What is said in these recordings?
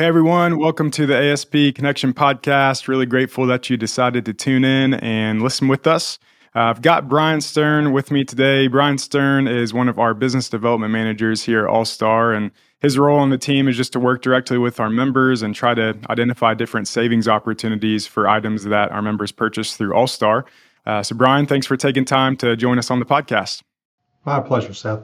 Hey everyone, welcome to the ASP Connection podcast. Really grateful that you decided to tune in and listen with us. Uh, I've got Brian Stern with me today. Brian Stern is one of our business development managers here at All Star, and his role on the team is just to work directly with our members and try to identify different savings opportunities for items that our members purchase through All Star. Uh, so, Brian, thanks for taking time to join us on the podcast. My pleasure, Seth.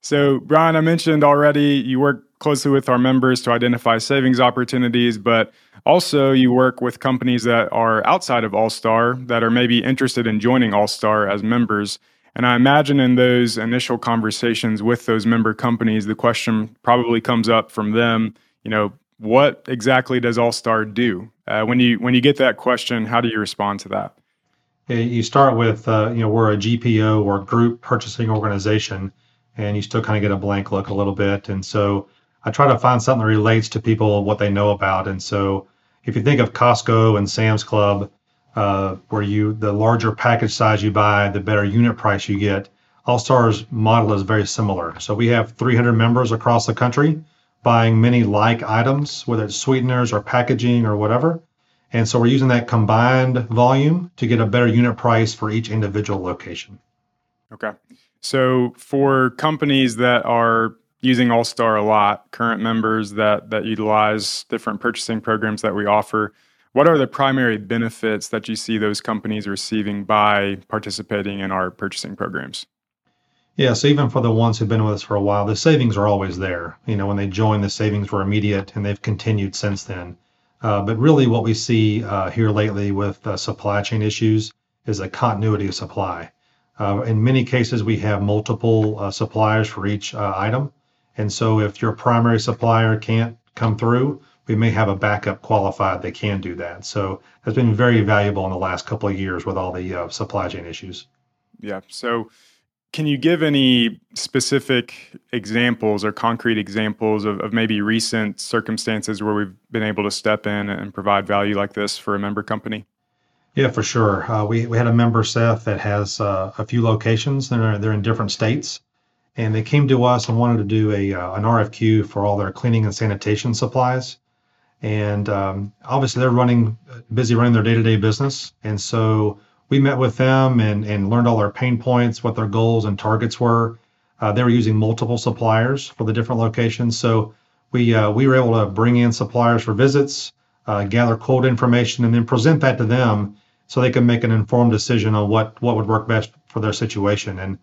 So, Brian, I mentioned already you work closely with our members to identify savings opportunities, but also you work with companies that are outside of All Star that are maybe interested in joining All Star as members. And I imagine in those initial conversations with those member companies, the question probably comes up from them, you know, what exactly does All Star do? Uh, when you when you get that question, how do you respond to that? You start with, uh, you know, we're a GPO or group purchasing organization and you still kind of get a blank look a little bit. And so I try to find something that relates to people what they know about. And so if you think of Costco and Sam's Club, uh, where you the larger package size you buy, the better unit price you get. All Stars model is very similar. So we have 300 members across the country buying many like items, whether it's sweeteners or packaging or whatever. And so we're using that combined volume to get a better unit price for each individual location. Okay. So for companies that are using All Star a lot, current members that that utilize different purchasing programs that we offer, what are the primary benefits that you see those companies receiving by participating in our purchasing programs? Yeah, so even for the ones who've been with us for a while, the savings are always there. You know, when they joined, the savings were immediate, and they've continued since then. Uh, but really, what we see uh, here lately with uh, supply chain issues is a continuity of supply. Uh, in many cases, we have multiple uh, suppliers for each uh, item. And so if your primary supplier can't come through, we may have a backup qualified that can do that. So that's been very valuable in the last couple of years with all the uh, supply chain issues. Yeah. So can you give any specific examples or concrete examples of, of maybe recent circumstances where we've been able to step in and provide value like this for a member company? Yeah, for sure. Uh, we, we had a member, Seth, that has uh, a few locations. They're, they're in different states. And they came to us and wanted to do a uh, an RFQ for all their cleaning and sanitation supplies. And um, obviously, they're running busy running their day to day business. And so we met with them and, and learned all their pain points, what their goals and targets were. Uh, they were using multiple suppliers for the different locations. So we, uh, we were able to bring in suppliers for visits, uh, gather quote information, and then present that to them so they can make an informed decision on what what would work best for their situation. And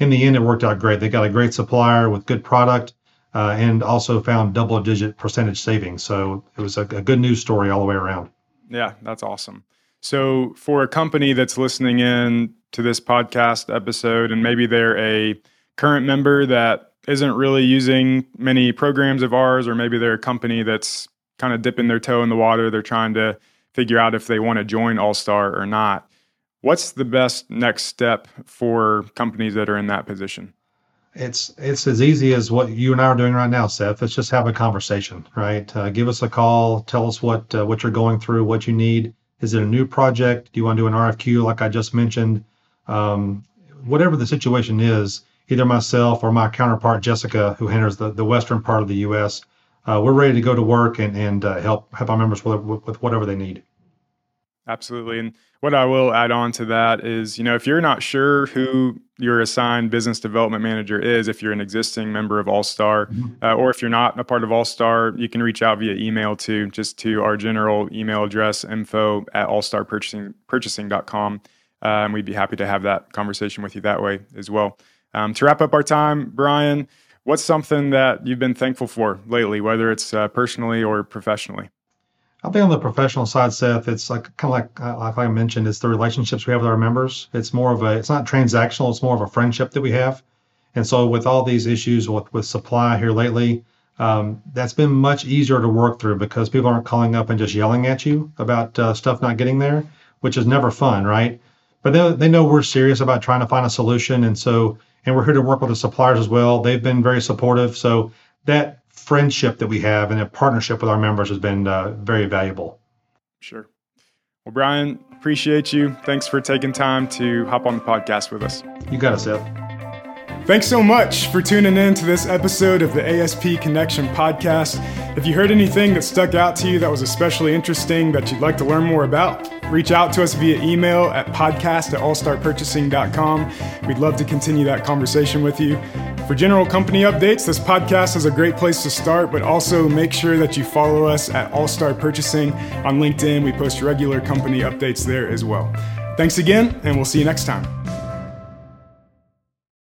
in the end, it worked out great. They got a great supplier with good product. Uh, and also found double digit percentage savings. So it was a, a good news story all the way around. Yeah, that's awesome. So, for a company that's listening in to this podcast episode, and maybe they're a current member that isn't really using many programs of ours, or maybe they're a company that's kind of dipping their toe in the water, they're trying to figure out if they want to join All Star or not. What's the best next step for companies that are in that position? It's it's as easy as what you and I are doing right now, Seth. Let's just have a conversation, right? Uh, give us a call. Tell us what uh, what you're going through, what you need. Is it a new project? Do you want to do an RFQ, like I just mentioned? Um, whatever the situation is, either myself or my counterpart Jessica, who handles the, the western part of the U.S., uh, we're ready to go to work and and uh, help help our members with, with whatever they need. Absolutely. And what I will add on to that is, you know, if you're not sure who your assigned business development manager is, if you're an existing member of All Star, mm-hmm. uh, or if you're not a part of All Star, you can reach out via email to just to our general email address, info at allstarpurchasing.com. Uh, and we'd be happy to have that conversation with you that way as well. Um, to wrap up our time, Brian, what's something that you've been thankful for lately, whether it's uh, personally or professionally? I think on the professional side, Seth, it's like kind of like uh, like I mentioned, it's the relationships we have with our members. It's more of a, it's not transactional. It's more of a friendship that we have. And so with all these issues with with supply here lately, um, that's been much easier to work through because people aren't calling up and just yelling at you about uh, stuff not getting there, which is never fun, right? But they they know we're serious about trying to find a solution, and so and we're here to work with the suppliers as well. They've been very supportive. So that friendship that we have and a partnership with our members has been uh, very valuable. Sure. Well, Brian, appreciate you. Thanks for taking time to hop on the podcast with us. You got it, Seth. Thanks so much for tuning in to this episode of the ASP Connection podcast. If you heard anything that stuck out to you that was especially interesting that you'd like to learn more about, reach out to us via email at podcast at allstarpurchasing.com. We'd love to continue that conversation with you. For general company updates, this podcast is a great place to start, but also make sure that you follow us at All Star Purchasing on LinkedIn. We post regular company updates there as well. Thanks again, and we'll see you next time.